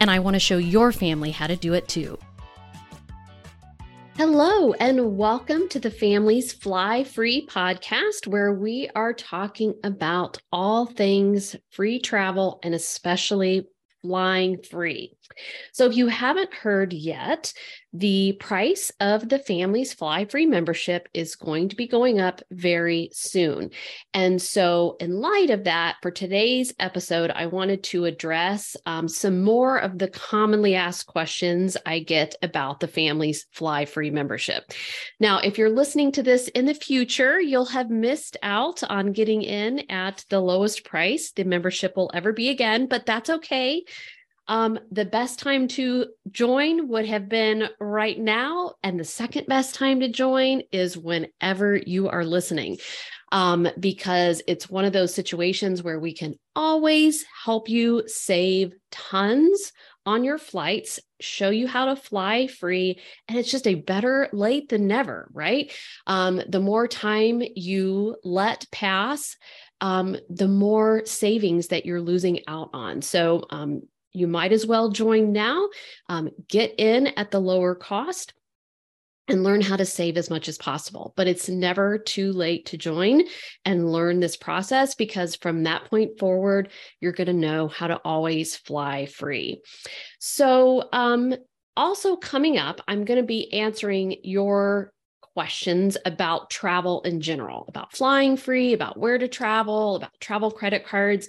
and I want to show your family how to do it too. Hello, and welcome to the Families Fly Free podcast, where we are talking about all things free travel and especially flying free. So, if you haven't heard yet, the price of the Families Fly Free membership is going to be going up very soon. And so, in light of that, for today's episode, I wanted to address um, some more of the commonly asked questions I get about the Families Fly Free membership. Now, if you're listening to this in the future, you'll have missed out on getting in at the lowest price the membership will ever be again, but that's okay um, the best time to join would have been right now. And the second best time to join is whenever you are listening, um, because it's one of those situations where we can always help you save tons on your flights, show you how to fly free. And it's just a better late than never, right? Um, the more time you let pass, um, the more savings that you're losing out on. So, um, you might as well join now, um, get in at the lower cost and learn how to save as much as possible. But it's never too late to join and learn this process because from that point forward, you're going to know how to always fly free. So, um, also coming up, I'm going to be answering your questions about travel in general, about flying free, about where to travel, about travel credit cards.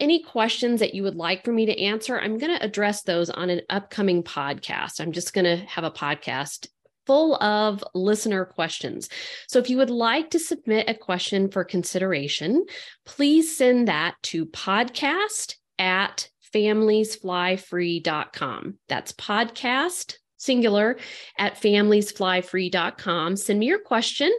Any questions that you would like for me to answer, I'm going to address those on an upcoming podcast. I'm just going to have a podcast full of listener questions. So if you would like to submit a question for consideration, please send that to podcast at familiesflyfree.com. That's podcast singular at familiesflyfree.com. Send me your question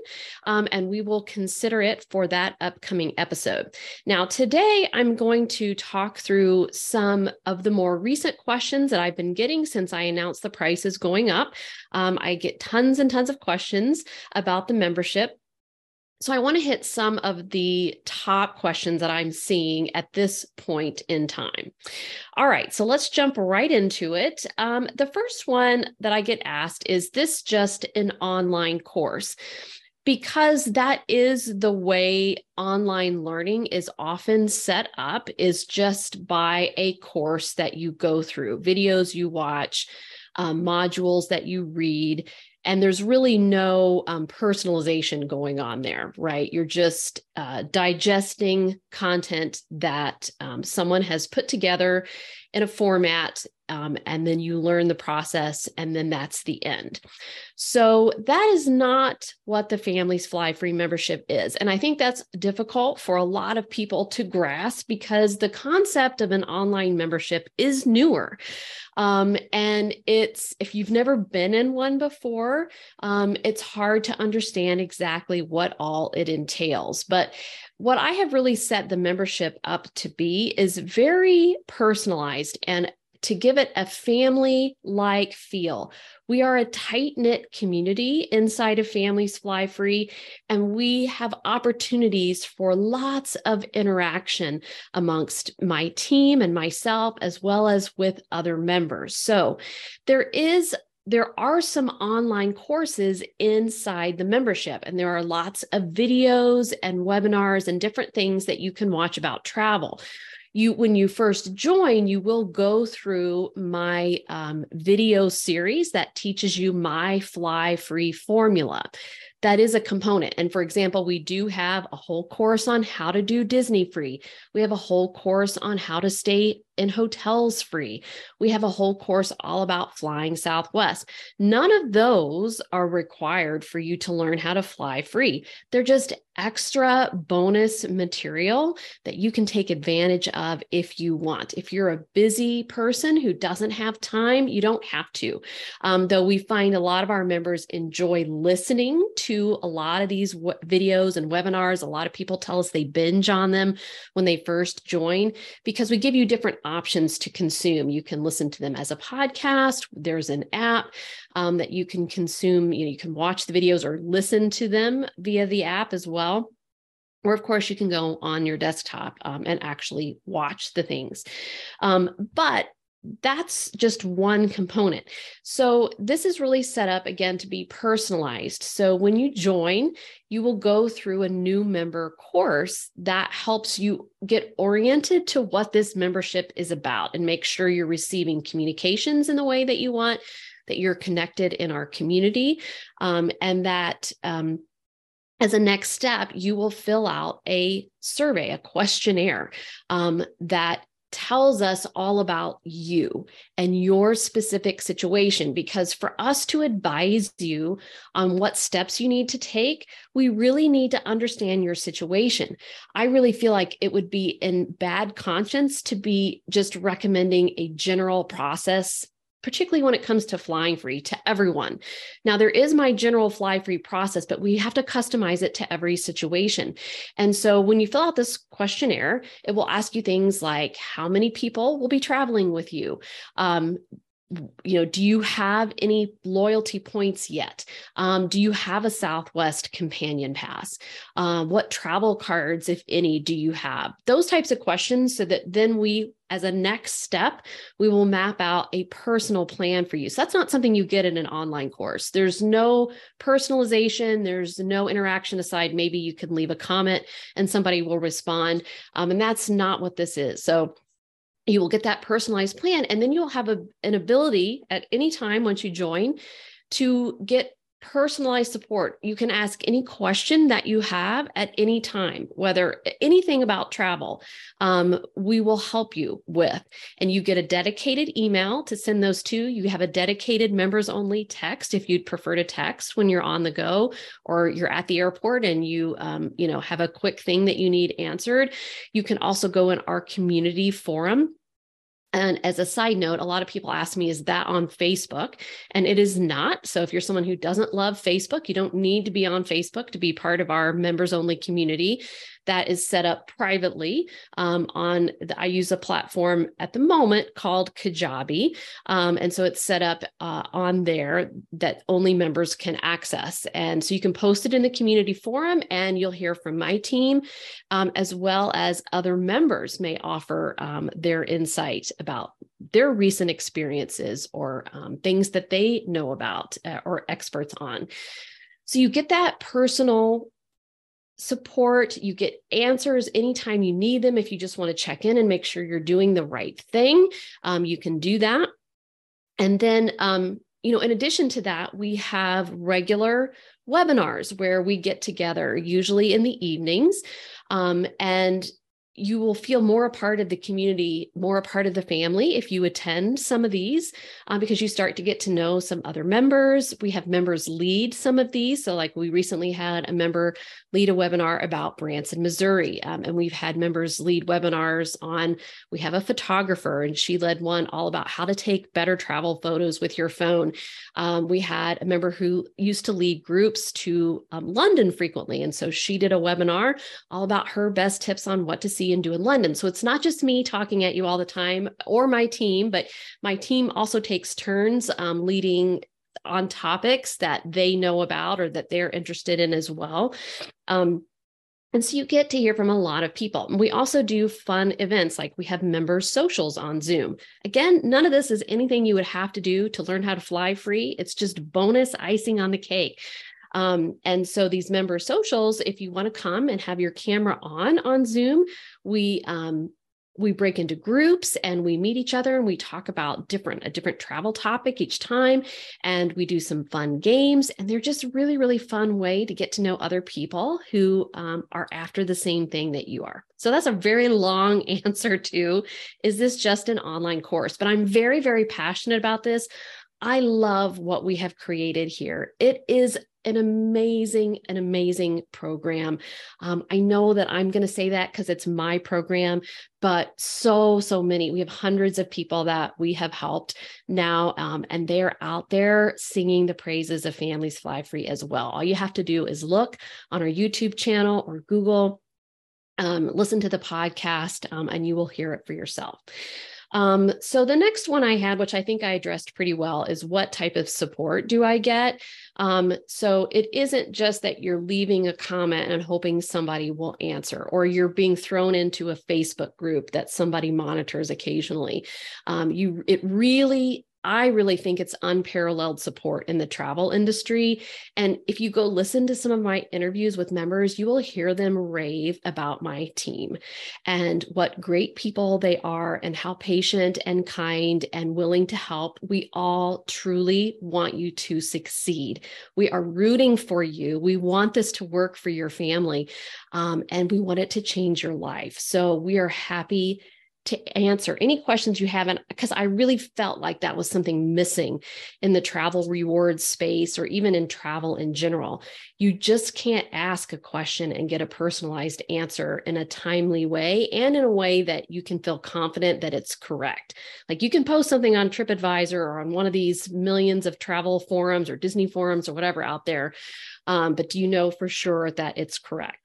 um, and we will consider it for that upcoming episode. Now, today I'm going to talk through some of the more recent questions that I've been getting since I announced the price is going up. Um, I get tons and tons of questions about the membership. So, I want to hit some of the top questions that I'm seeing at this point in time. All right, so let's jump right into it. Um, the first one that I get asked is this just an online course? Because that is the way online learning is often set up, is just by a course that you go through, videos you watch, um, modules that you read and there's really no um, personalization going on there right? You're just uh, digesting content that um, someone has put together in a format um, and then you learn the process and then that's the end. So that is not what the families fly free membership is. And i think that's difficult for a lot of people to grasp because the concept of an online membership is newer. Um, and it's if you've never been in one before um, it's hard to understand exactly what all it entails. But what I have really set the membership up to be is very personalized and to give it a family like feel. We are a tight knit community inside of Families Fly Free, and we have opportunities for lots of interaction amongst my team and myself, as well as with other members. So there is there are some online courses inside the membership, and there are lots of videos and webinars and different things that you can watch about travel. You when you first join you will go through my um, video series that teaches you my fly free formula that is a component. And for example, we do have a whole course on how to do Disney free. We have a whole course on how to stay in hotels free. We have a whole course all about flying Southwest. None of those are required for you to learn how to fly free. They're just extra bonus material that you can take advantage of if you want. If you're a busy person who doesn't have time, you don't have to. Um, though we find a lot of our members enjoy listening to a lot of these w- videos and webinars. A lot of people tell us they binge on them when they first join because we give you different options to consume. You can listen to them as a podcast. There's an app um, that you can consume. You know, you can watch the videos or listen to them via the app as well. Or, of course, you can go on your desktop um, and actually watch the things. Um, but that's just one component. So, this is really set up again to be personalized. So, when you join, you will go through a new member course that helps you get oriented to what this membership is about and make sure you're receiving communications in the way that you want, that you're connected in our community, um, and that. Um, as a next step, you will fill out a survey, a questionnaire um, that tells us all about you and your specific situation. Because for us to advise you on what steps you need to take, we really need to understand your situation. I really feel like it would be in bad conscience to be just recommending a general process particularly when it comes to flying free to everyone. Now, there is my general fly free process, but we have to customize it to every situation. And so when you fill out this questionnaire, it will ask you things like how many people will be traveling with you? Um, you know do you have any loyalty points yet? Um, do you have a southwest companion pass? Um, what travel cards if any do you have? Those types of questions so that then we as a next step we will map out a personal plan for you. So that's not something you get in an online course. There's no personalization. There's no interaction aside. Maybe you can leave a comment and somebody will respond. Um, and that's not what this is. So you will get that personalized plan and then you'll have a, an ability at any time once you join to get personalized support. You can ask any question that you have at any time whether anything about travel um, we will help you with. And you get a dedicated email to send those to. You have a dedicated members only text if you'd prefer to text when you're on the go or you're at the airport and you um, you know have a quick thing that you need answered. You can also go in our community forum and as a side note, a lot of people ask me, is that on Facebook? And it is not. So if you're someone who doesn't love Facebook, you don't need to be on Facebook to be part of our members only community that is set up privately um, on the, I use a platform at the moment called Kajabi. Um, and so it's set up uh, on there that only members can access. And so you can post it in the community forum and you'll hear from my team um, as well as other members may offer um, their insight about their recent experiences or um, things that they know about uh, or experts on. So you get that personal support. You get answers anytime you need them. If you just want to check in and make sure you're doing the right thing, um, you can do that. And then, um, you know, in addition to that, we have regular webinars where we get together, usually in the evenings. Um, and you will feel more a part of the community, more a part of the family if you attend some of these, uh, because you start to get to know some other members. We have members lead some of these. So, like we recently had a member lead a webinar about Branson, Missouri, um, and we've had members lead webinars on. We have a photographer, and she led one all about how to take better travel photos with your phone. Um, we had a member who used to lead groups to um, London frequently, and so she did a webinar all about her best tips on what to see see and do in London. So it's not just me talking at you all the time or my team, but my team also takes turns um, leading on topics that they know about or that they're interested in as well. Um, and so you get to hear from a lot of people. We also do fun events like we have member socials on Zoom. Again, none of this is anything you would have to do to learn how to fly free. It's just bonus icing on the cake. Um, and so these member socials, if you want to come and have your camera on on Zoom, we um, we break into groups and we meet each other and we talk about different a different travel topic each time. And we do some fun games and they're just really really fun way to get to know other people who um, are after the same thing that you are. So that's a very long answer to is this just an online course? But i'm very very passionate about this. I love what we have created here. It is an amazing, an amazing program. Um, I know that I'm going to say that because it's my program, but so, so many. We have hundreds of people that we have helped now, um, and they're out there singing the praises of Families Fly Free as well. All you have to do is look on our YouTube channel or Google. Um, listen to the podcast um, and you will hear it for yourself. Um, so the next one I had, which I think I addressed pretty well, is what type of support do I get? Um, so it isn't just that you're leaving a comment and hoping somebody will answer, or you're being thrown into a Facebook group that somebody monitors occasionally. Um, you, it really I really think it's unparalleled support in the travel industry. And if you go listen to some of my interviews with members, you will hear them rave about my team and what great people they are and how patient and kind and willing to help. We all truly want you to succeed. We are rooting for you. We want this to work for your family um, and we want it to change your life. So we are happy to answer any questions you have. And because I really felt like that was something missing in the travel rewards space or even in travel in general. You just can't ask a question and get a personalized answer in a timely way and in a way that you can feel confident that it's correct. Like you can post something on TripAdvisor or on one of these millions of travel forums or Disney forums or whatever out there. Um, but do you know for sure that it's correct?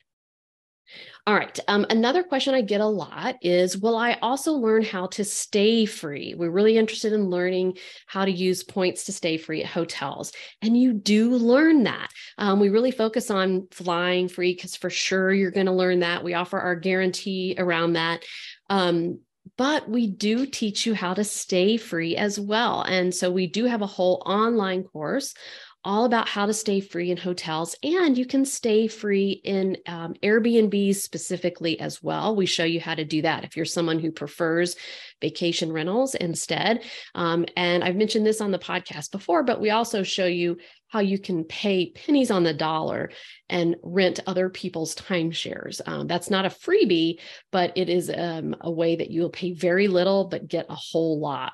All right. Um, another question I get a lot is Will I also learn how to stay free? We're really interested in learning how to use points to stay free at hotels. And you do learn that. Um, we really focus on flying free because for sure you're going to learn that. We offer our guarantee around that. Um, but we do teach you how to stay free as well. And so we do have a whole online course all about how to stay free in hotels and you can stay free in um, Airbnbs specifically as well. We show you how to do that if you're someone who prefers vacation rentals instead. Um, and I've mentioned this on the podcast before, but we also show you how you can pay pennies on the dollar and rent other people's timeshares. Um, that's not a freebie, but it is um, a way that you will pay very little but get a whole lot.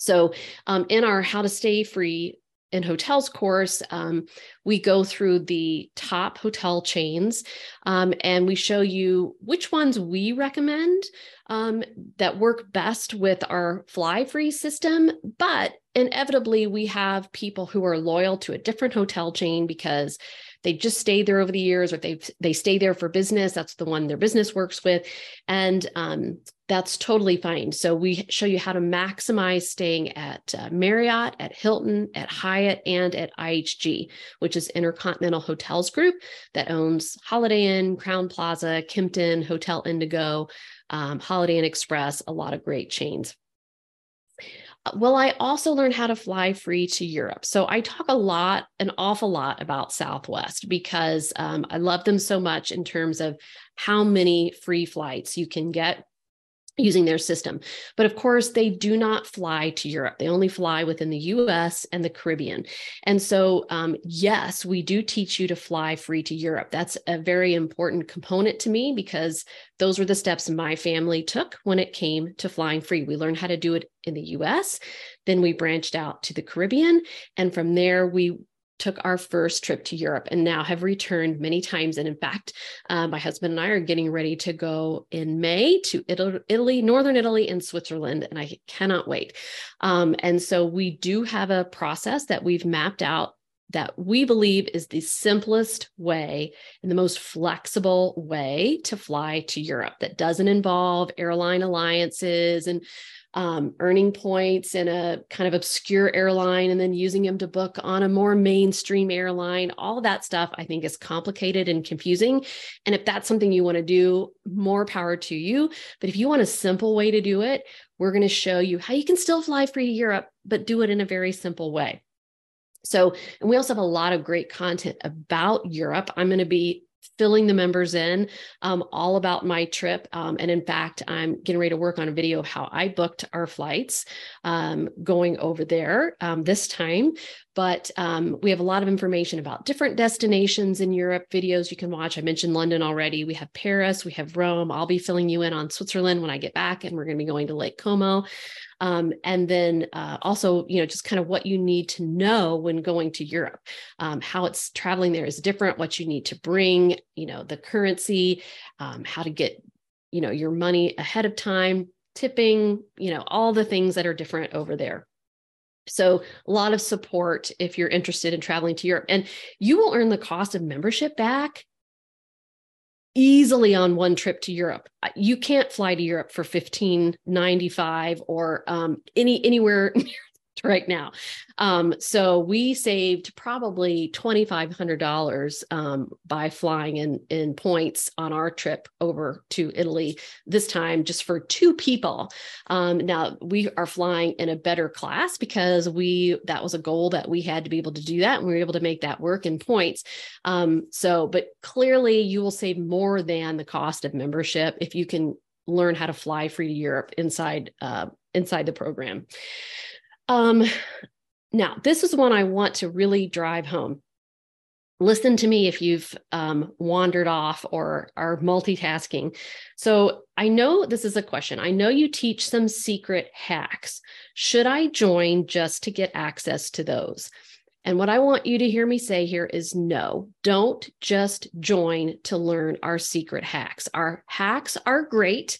So, um, in our How to Stay Free in hotels course, um, we go through the top hotel chains um, and we show you which ones we recommend um, that work best with our fly free system. But inevitably, we have people who are loyal to a different hotel chain because they just stayed there over the years or they they stay there for business. That's the one their business works with. And um, that's totally fine. So we show you how to maximize staying at uh, marriott at hilton at hyatt and at ihg which is intercontinental hotels group that owns holiday inn Crowne Plaza kimpton hotel indigo um, holiday inn express a lot of great chains well, I also learned how to fly free to Europe. So I talk a lot, an awful lot about Southwest because um, I love them so much in terms of how many free flights you can get using their system. But of course, they do not fly to Europe. They only fly within the US and the Caribbean. And so, um, yes, we do teach you to fly free to Europe. That's a very important component to me because those were the steps my family took when it came to flying free. We learned how to do it in the US, then we branched out to the Caribbean. And from there, we took our first trip to Europe and now have returned many times. And in fact, uh, my husband and I are getting ready to go in May to Italy, Northern Italy, and Switzerland. And I cannot wait. Um, and so we do have a process that we've mapped out that we believe is the simplest way and the most flexible way to fly to Europe that doesn't involve airline alliances and um, earning points in a kind of obscure airline and then using them to book on a more mainstream airline. All that stuff I think is complicated and confusing. And if that's something you want to do, more power to you. But if you want a simple way to do it, we're going to show you how you can still fly free to Europe, but do it in a very simple way. So, and we also have a lot of great content about Europe. I'm going to be filling the members in um, all about my trip. Um, and in fact, I'm getting ready to work on a video of how I booked our flights um, going over there um, this time. But um, we have a lot of information about different destinations in Europe, videos you can watch. I mentioned London already. We have Paris, we have Rome. I'll be filling you in on Switzerland when I get back, and we're going to be going to Lake Como. Um, and then uh, also, you know, just kind of what you need to know when going to Europe, um, how it's traveling there is different, what you need to bring, you know, the currency, um, how to get, you know, your money ahead of time, tipping, you know, all the things that are different over there. So, a lot of support if you're interested in traveling to Europe. And you will earn the cost of membership back easily on one trip to Europe. You can't fly to Europe for 1595 or um, any anywhere right now. Um, so we saved probably $2,500 um, by flying in, in points on our trip over to Italy, this time just for two people. Um, now we are flying in a better class because we, that was a goal that we had to be able to do that. And we were able to make that work in points. Um, so, but clearly you will save more than the cost of membership if you can learn how to fly free to Europe inside, uh, inside the program. Um, now, this is one I want to really drive home. Listen to me if you've um, wandered off or are multitasking. So, I know this is a question. I know you teach some secret hacks. Should I join just to get access to those? And what I want you to hear me say here is no, don't just join to learn our secret hacks. Our hacks are great,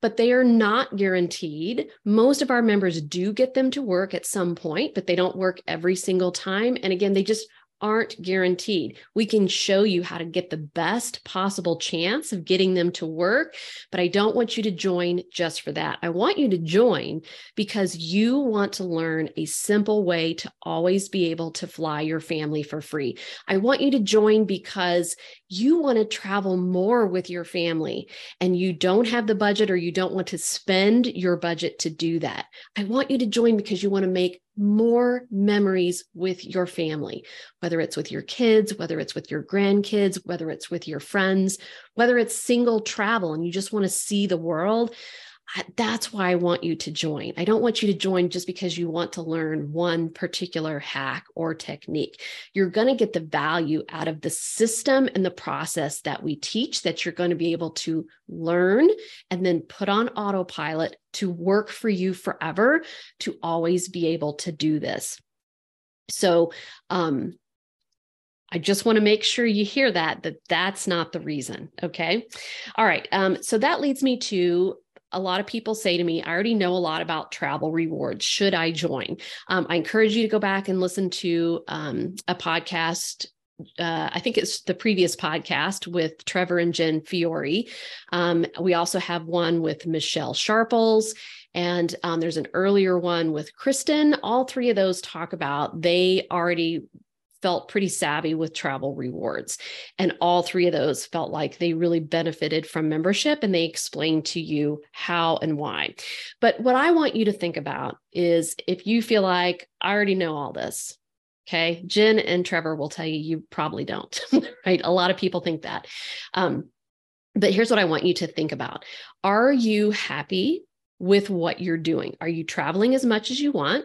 but they are not guaranteed. Most of our members do get them to work at some point, but they don't work every single time. And again, they just aren't guaranteed. We can show you how to get the best possible chance of getting them to work, but I don't want you to join just for that. I want you to join because you want to learn a simple way to always be able to fly your family for free. I want you to join because you want to travel more with your family and you don't have the budget or you don't want to spend your budget to do that. I want you to join because you want to make more memories with your family, whether it's with your kids, whether it's with your grandkids, whether it's with your friends, whether it's single travel and you just want to see the world that's why I want you to join. I don't want you to join just because you want to learn one particular hack or technique. You're going to get the value out of the system and the process that we teach that you're going to be able to learn and then put on autopilot to work for you forever to always be able to do this. So, um, I just want to make sure you hear that that that's not the reason. Okay. All right. Um, so that leads me to a lot of people say to me, I already know a lot about travel rewards. Should I join? Um, I encourage you to go back and listen to um, a podcast. Uh, I think it's the previous podcast with Trevor and Jen Fiore. Um, we also have one with Michelle Sharples. And um, there's an earlier one with Kristen. All three of those talk about they already felt pretty savvy with travel rewards. And all three of those felt like they really benefited from membership and they explained to you how and why. But what I want you to think about is if you feel like I already know all this, okay, Jen and Trevor will tell you you probably don't, right? A lot of people think that. Um, but here's what I want you to think about Are you happy with what you're doing? Are you traveling as much as you want?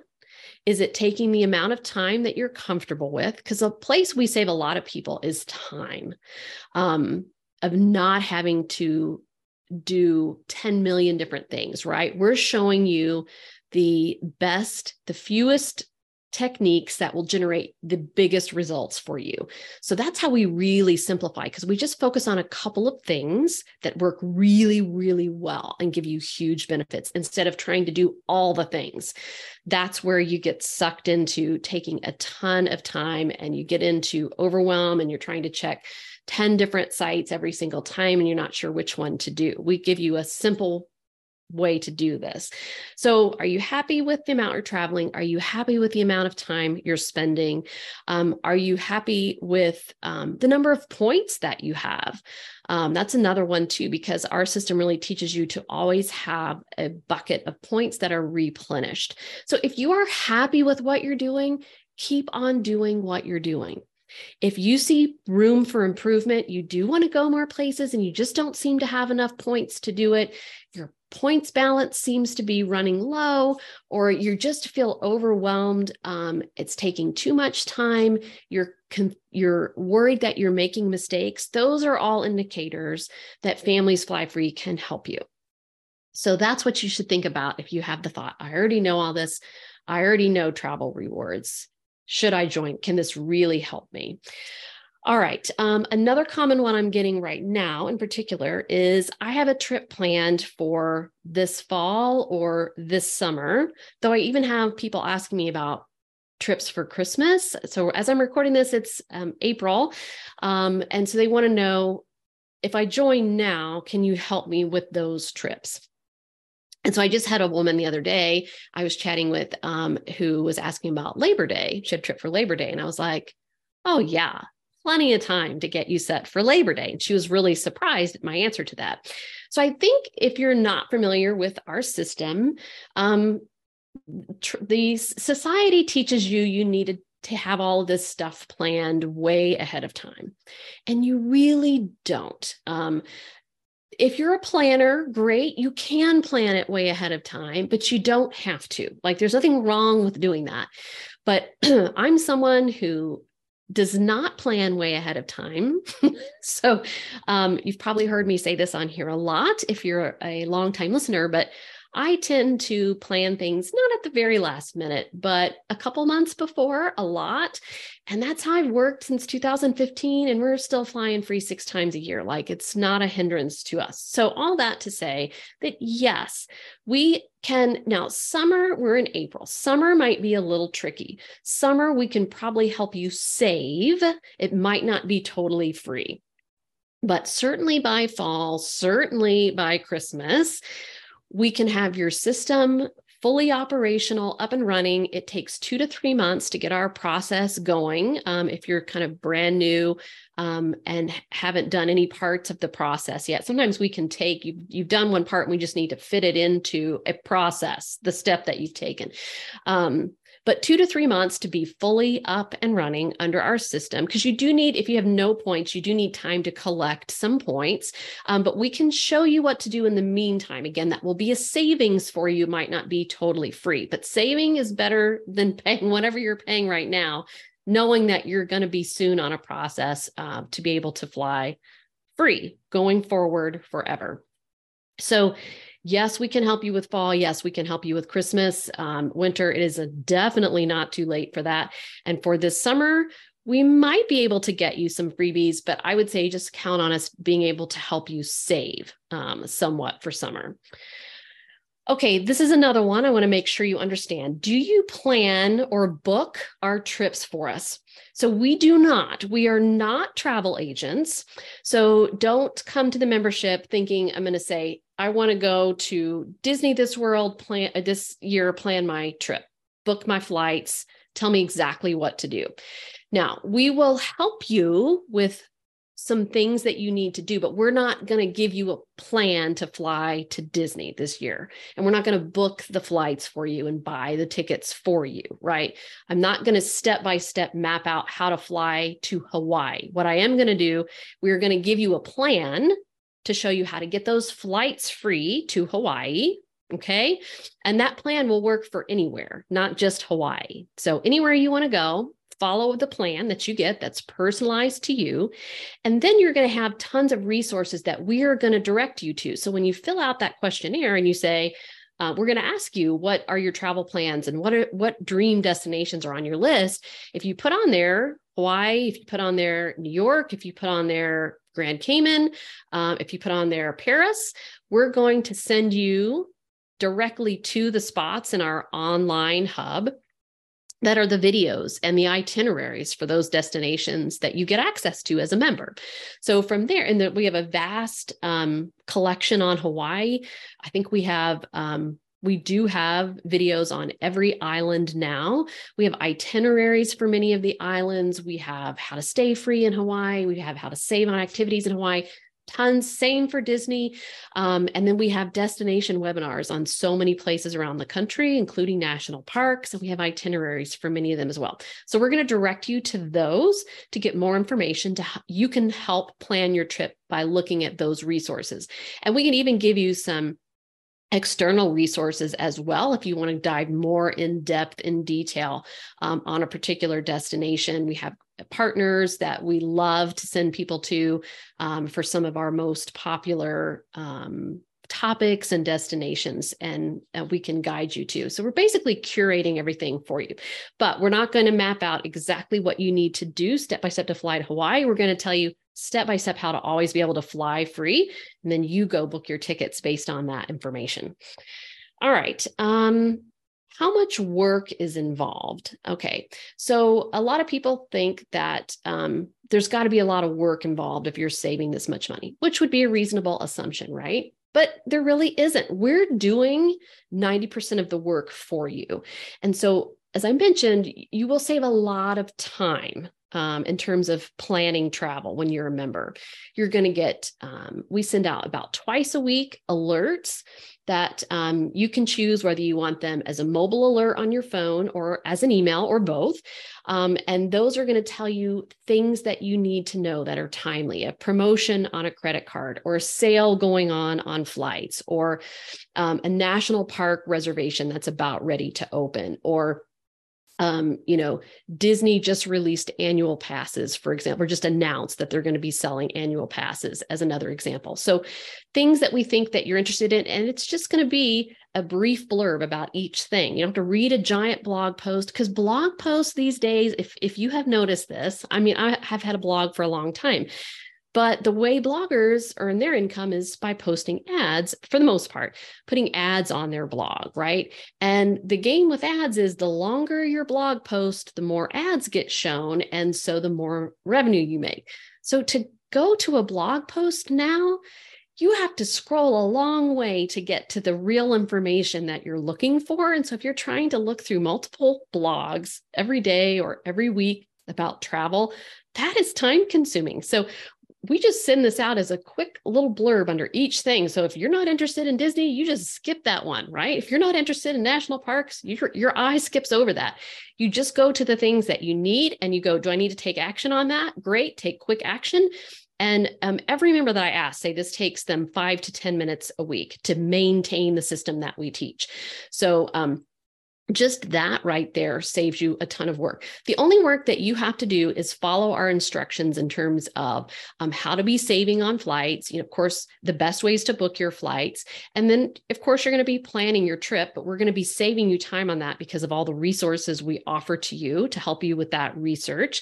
Is it taking the amount of time that you're comfortable with? Because a place we save a lot of people is time um, of not having to do 10 million different things, right? We're showing you the best, the fewest techniques that will generate the biggest results for you. So that's how we really simplify because we just focus on a couple of things that work really, really well and give you huge benefits instead of trying to do all the things. That's where you get sucked into taking a ton of time and you get into overwhelm and you're trying to check 10 different sites every single time and you're not sure which one to do. We give you a simple way to do this. So, are you happy with the amount you're traveling? Are you happy with the amount of time you're spending? Um, are you happy with um, the number of points that you have? Um, that's another one, too, because our system really teaches you to always have a bucket of points that are replenished. So, if you are happy with what you're doing, keep on doing what you're doing. If you see room for improvement, you do want to go more places and you just don't seem to have enough points to do it, your points balance seems to be running low, or you just feel overwhelmed, um, it's taking too much time, you're you're worried that you're making mistakes, those are all indicators that Families Fly Free can help you. So that's what you should think about if you have the thought, I already know all this. I already know travel rewards. Should I join? Can this really help me? All right. Um, another common one I'm getting right now in particular is I have a trip planned for this fall or this summer, though I even have people asking me about trips for Christmas. So as I'm recording this, it's um, April. Um, and so they want to know if I join now, can you help me with those trips? And so I just had a woman the other day I was chatting with um, who was asking about Labor Day. She had a trip for Labor Day. And I was like, oh, yeah, plenty of time to get you set for Labor Day. And she was really surprised at my answer to that. So I think if you're not familiar with our system, um, tr- the society teaches you you needed to have all this stuff planned way ahead of time. And you really don't. Um, if you're a planner, great, you can plan it way ahead of time, but you don't have to. Like, there's nothing wrong with doing that. But I'm someone who does not plan way ahead of time. so, um, you've probably heard me say this on here a lot if you're a long-time listener, but I tend to plan things not at the very last minute, but a couple months before, a lot. And that's how I've worked since 2015. And we're still flying free six times a year. Like it's not a hindrance to us. So, all that to say that yes, we can now, summer, we're in April. Summer might be a little tricky. Summer, we can probably help you save. It might not be totally free. But certainly by fall, certainly by Christmas, we can have your system fully operational, up and running. It takes two to three months to get our process going. Um, if you're kind of brand new um, and haven't done any parts of the process yet, sometimes we can take you've, you've done one part and we just need to fit it into a process, the step that you've taken. Um, but two to three months to be fully up and running under our system. Because you do need, if you have no points, you do need time to collect some points. Um, but we can show you what to do in the meantime. Again, that will be a savings for you, might not be totally free, but saving is better than paying whatever you're paying right now, knowing that you're going to be soon on a process uh, to be able to fly free going forward forever. So, yes, we can help you with fall. Yes, we can help you with Christmas, um, winter. It is definitely not too late for that. And for this summer, we might be able to get you some freebies, but I would say just count on us being able to help you save um, somewhat for summer. Okay, this is another one I want to make sure you understand. Do you plan or book our trips for us? So we do not. We are not travel agents. So don't come to the membership thinking I'm going to say I want to go to Disney this world plan uh, this year plan my trip. Book my flights, tell me exactly what to do. Now, we will help you with some things that you need to do, but we're not going to give you a plan to fly to Disney this year. And we're not going to book the flights for you and buy the tickets for you, right? I'm not going to step by step map out how to fly to Hawaii. What I am going to do, we're going to give you a plan to show you how to get those flights free to Hawaii. Okay. And that plan will work for anywhere, not just Hawaii. So, anywhere you want to go, follow the plan that you get that's personalized to you. And then you're going to have tons of resources that we are going to direct you to. So when you fill out that questionnaire and you say, uh, we're going to ask you what are your travel plans and what are what dream destinations are on your list. If you put on there Hawaii, if you put on there New York, if you put on there Grand Cayman, um, if you put on there Paris, we're going to send you directly to the spots in our online hub that are the videos and the itineraries for those destinations that you get access to as a member. So from there, and we have a vast um, collection on Hawaii. I think we have. Um, we do have videos on every island now. We have itineraries for many of the islands. We have how to stay free in Hawaii. We have how to save on activities in Hawaii tons same for disney um, and then we have destination webinars on so many places around the country including national parks and we have itineraries for many of them as well so we're going to direct you to those to get more information to you can help plan your trip by looking at those resources and we can even give you some external resources as well if you want to dive more in depth in detail um, on a particular destination. We have partners that we love to send people to um, for some of our most popular um, topics and destinations and uh, we can guide you to. So we're basically curating everything for you. But we're not going to map out exactly what you need to do step by step to fly to hawaii. We're going to tell you step by step how to always be able to fly free. And then you go book your tickets based on that information. All right. Um, how much work is involved? Okay. So a lot of people think that um, there's got to be a lot of work involved if you're saving this much money, which would be a reasonable assumption, right? But there really isn't. We're doing 90% of the work for you. And so, as I mentioned, you will save a lot of time um, in terms of planning travel when you're a member. You're going to get, um, we send out about twice a week alerts that um, you can choose whether you want them as a mobile alert on your phone or as an email or both. Um, and those are going to tell you things that you need to know that are timely a promotion on a credit card or a sale going on on flights or um, a national park reservation that's about ready to open or um, you know, Disney just released annual passes, for example, or just announced that they're going to be selling annual passes as another example. So things that we think that you're interested in, and it's just going to be a brief blurb about each thing. You don't have to read a giant blog post because blog posts these days, if if you have noticed this, I mean, I have had a blog for a long time. But the way bloggers earn their income is by posting ads for the most part, putting ads on their blog, right? And the game with ads is the longer your blog post, the more ads get shown. And so the more revenue you make. So to go to a blog post now, you have to scroll a long way to get to the real information that you're looking for. And so if you're trying to look through multiple blogs every day or every week about travel, that is time consuming. So we just send this out as a quick little blurb under each thing. So if you're not interested in Disney, you just skip that one, right? If you're not interested in national parks, your, your eye skips over that. You just go to the things that you need and you go, do I need to take action on that? Great, take quick action. And um, every member that I ask say this takes them five to 10 minutes a week to maintain the system that we teach. So um, just that right there saves you a ton of work. The only work that you have to do is follow our instructions in terms of um, how to be saving on flights. You know, of course, the best ways to book your flights. And then, of course, you're going to be planning your trip, but we're going to be saving you time on that because of all the resources we offer to you to help you with that research.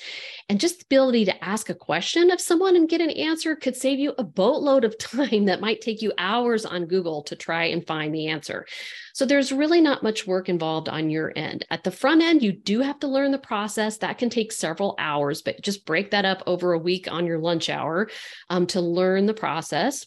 And just the ability to ask a question of someone and get an answer could save you a boatload of time that might take you hours on Google to try and find the answer. So there's really not much work involved on your end. At the front end, you do have to learn the process. That can take several hours, but just break that up over a week on your lunch hour um, to learn the process.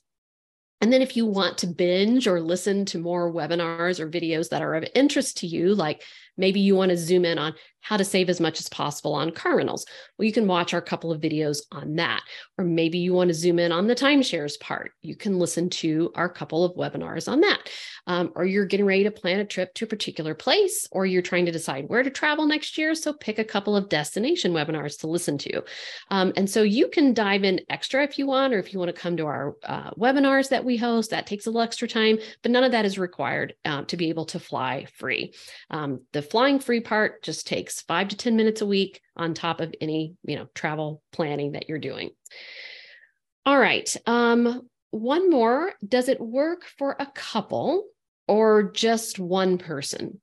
And then if you want to binge or listen to more webinars or videos that are of interest to you, like maybe you want to zoom in on how to save as much as possible on car rentals. Well, you can watch our couple of videos on that. Or maybe you want to zoom in on the timeshares part. You can listen to our couple of webinars on that. Um, or you're getting ready to plan a trip to a particular place, or you're trying to decide where to travel next year. So pick a couple of destination webinars to listen to. Um, and so you can dive in extra if you want, or if you want to come to our uh, webinars that we host, that takes a little extra time, but none of that is required uh, to be able to fly free. Um, the flying free part just takes takes five to 10 minutes a week on top of any, you know, travel planning that you're doing. All right. Um, one more. Does it work for a couple or just one person?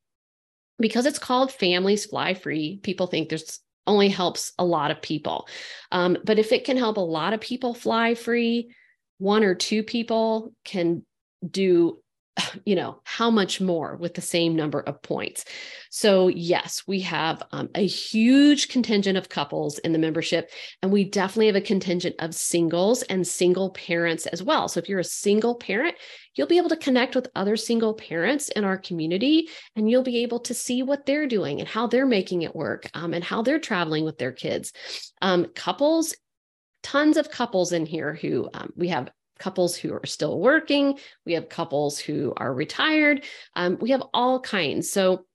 Because it's called Families Fly Free, people think there's only helps a lot of people. Um, but if it can help a lot of people fly free, one or two people can do you know how much more with the same number of points. So yes we have um, a huge contingent of couples in the membership and we definitely have a contingent of singles and single parents as well. So if you're a single parent you'll be able to connect with other single parents in our community and you'll be able to see what they're doing and how they're making it work um, and how they're traveling with their kids. Um, couples tons of couples in here who um, we have couples who are still working, we have couples who are retired, um, we have all kinds. So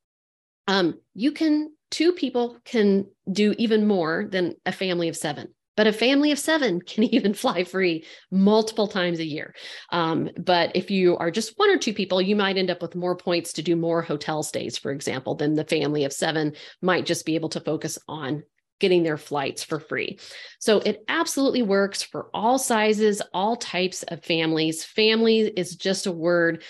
um, you can, two people can do even more than a family of seven. But a family of seven can even fly free multiple times a year. Um, but if you are just one or two people, you might end up with more points to do more hotel stays, for example, than the family of seven might just be able to focus on getting their flights for free. So it absolutely works for all sizes, all types of families. Family is just a word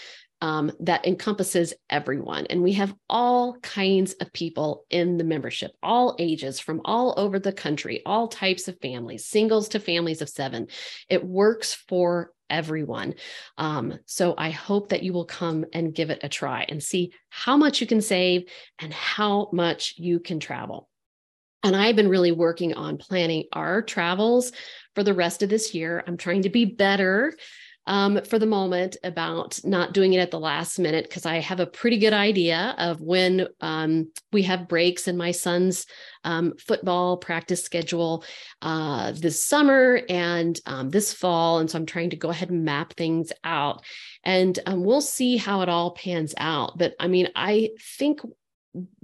um, that encompasses everyone. And we have all kinds of people in the membership, all ages from all over the country, all types of families, singles to families of seven. It works for everyone. Um, so I hope that you will come and give it a try and see how much you can save and how much you can travel. And I've been really working on planning our travels for the rest of this year. I'm trying to be better um, for the moment about not doing it at the last minute because I have a pretty good idea of when um, we have breaks in my son's um, football practice schedule uh, this summer and um, this fall. And so I'm trying to go ahead and map things out. And um, we'll see how it all pans out. But I mean, I think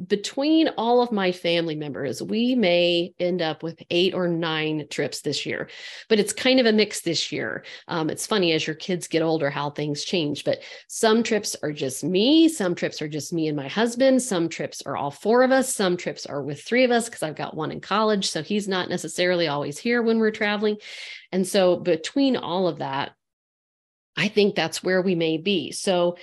between all of my family members, we may end up with eight or nine trips this year, but it's kind of a mix this year. Um, it's funny as your kids get older how things change, but some trips are just me, some trips are just me and my husband, some trips are all four of us, some trips are with three of us because I've got one in college. So he's not necessarily always here when we're traveling. And so between all of that, I think that's where we may be. So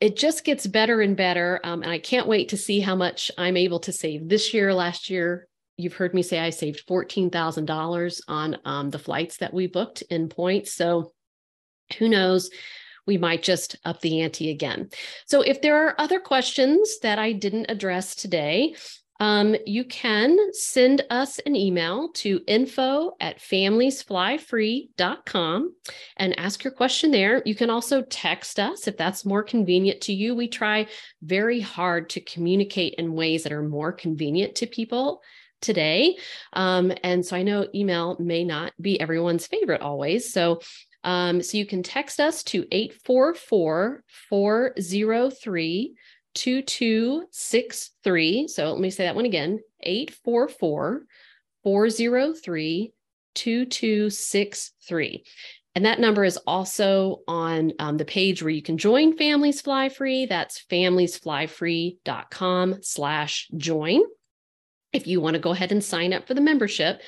it just gets better and better. Um, and I can't wait to see how much I'm able to save this year. Last year, you've heard me say I saved $14,000 on um, the flights that we booked in points. So who knows? We might just up the ante again. So, if there are other questions that I didn't address today, um, you can send us an email to info at familiesflyfree.com and ask your question there. You can also text us if that's more convenient to you. We try very hard to communicate in ways that are more convenient to people today. Um, and so I know email may not be everyone's favorite always. So um, so you can text us to 844 403 2263. So let me say that one again 844 403 2263. And that number is also on um, the page where you can join Families Fly Free. That's familiesflyfree.com slash join. If you want to go ahead and sign up for the membership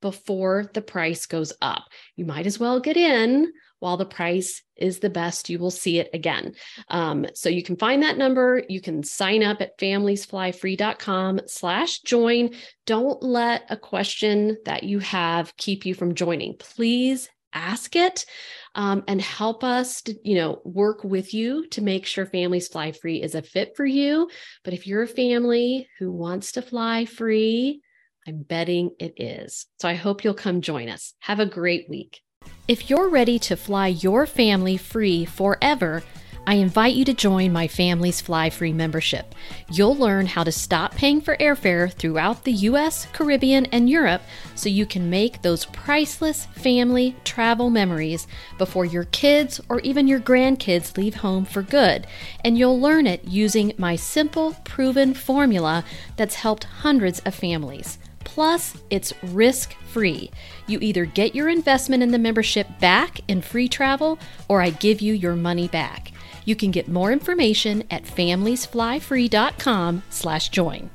before the price goes up, you might as well get in while the price is the best, you will see it again. Um, so you can find that number. You can sign up at familiesflyfree.com slash join. Don't let a question that you have keep you from joining. Please ask it um, and help us to you know work with you to make sure families fly free is a fit for you but if you're a family who wants to fly free i'm betting it is so i hope you'll come join us have a great week if you're ready to fly your family free forever, I invite you to join my Families Fly Free membership. You'll learn how to stop paying for airfare throughout the US, Caribbean, and Europe so you can make those priceless family travel memories before your kids or even your grandkids leave home for good. And you'll learn it using my simple, proven formula that's helped hundreds of families. Plus, it's risk free. You either get your investment in the membership back in free travel or I give you your money back. You can get more information at familiesflyfree.com/join.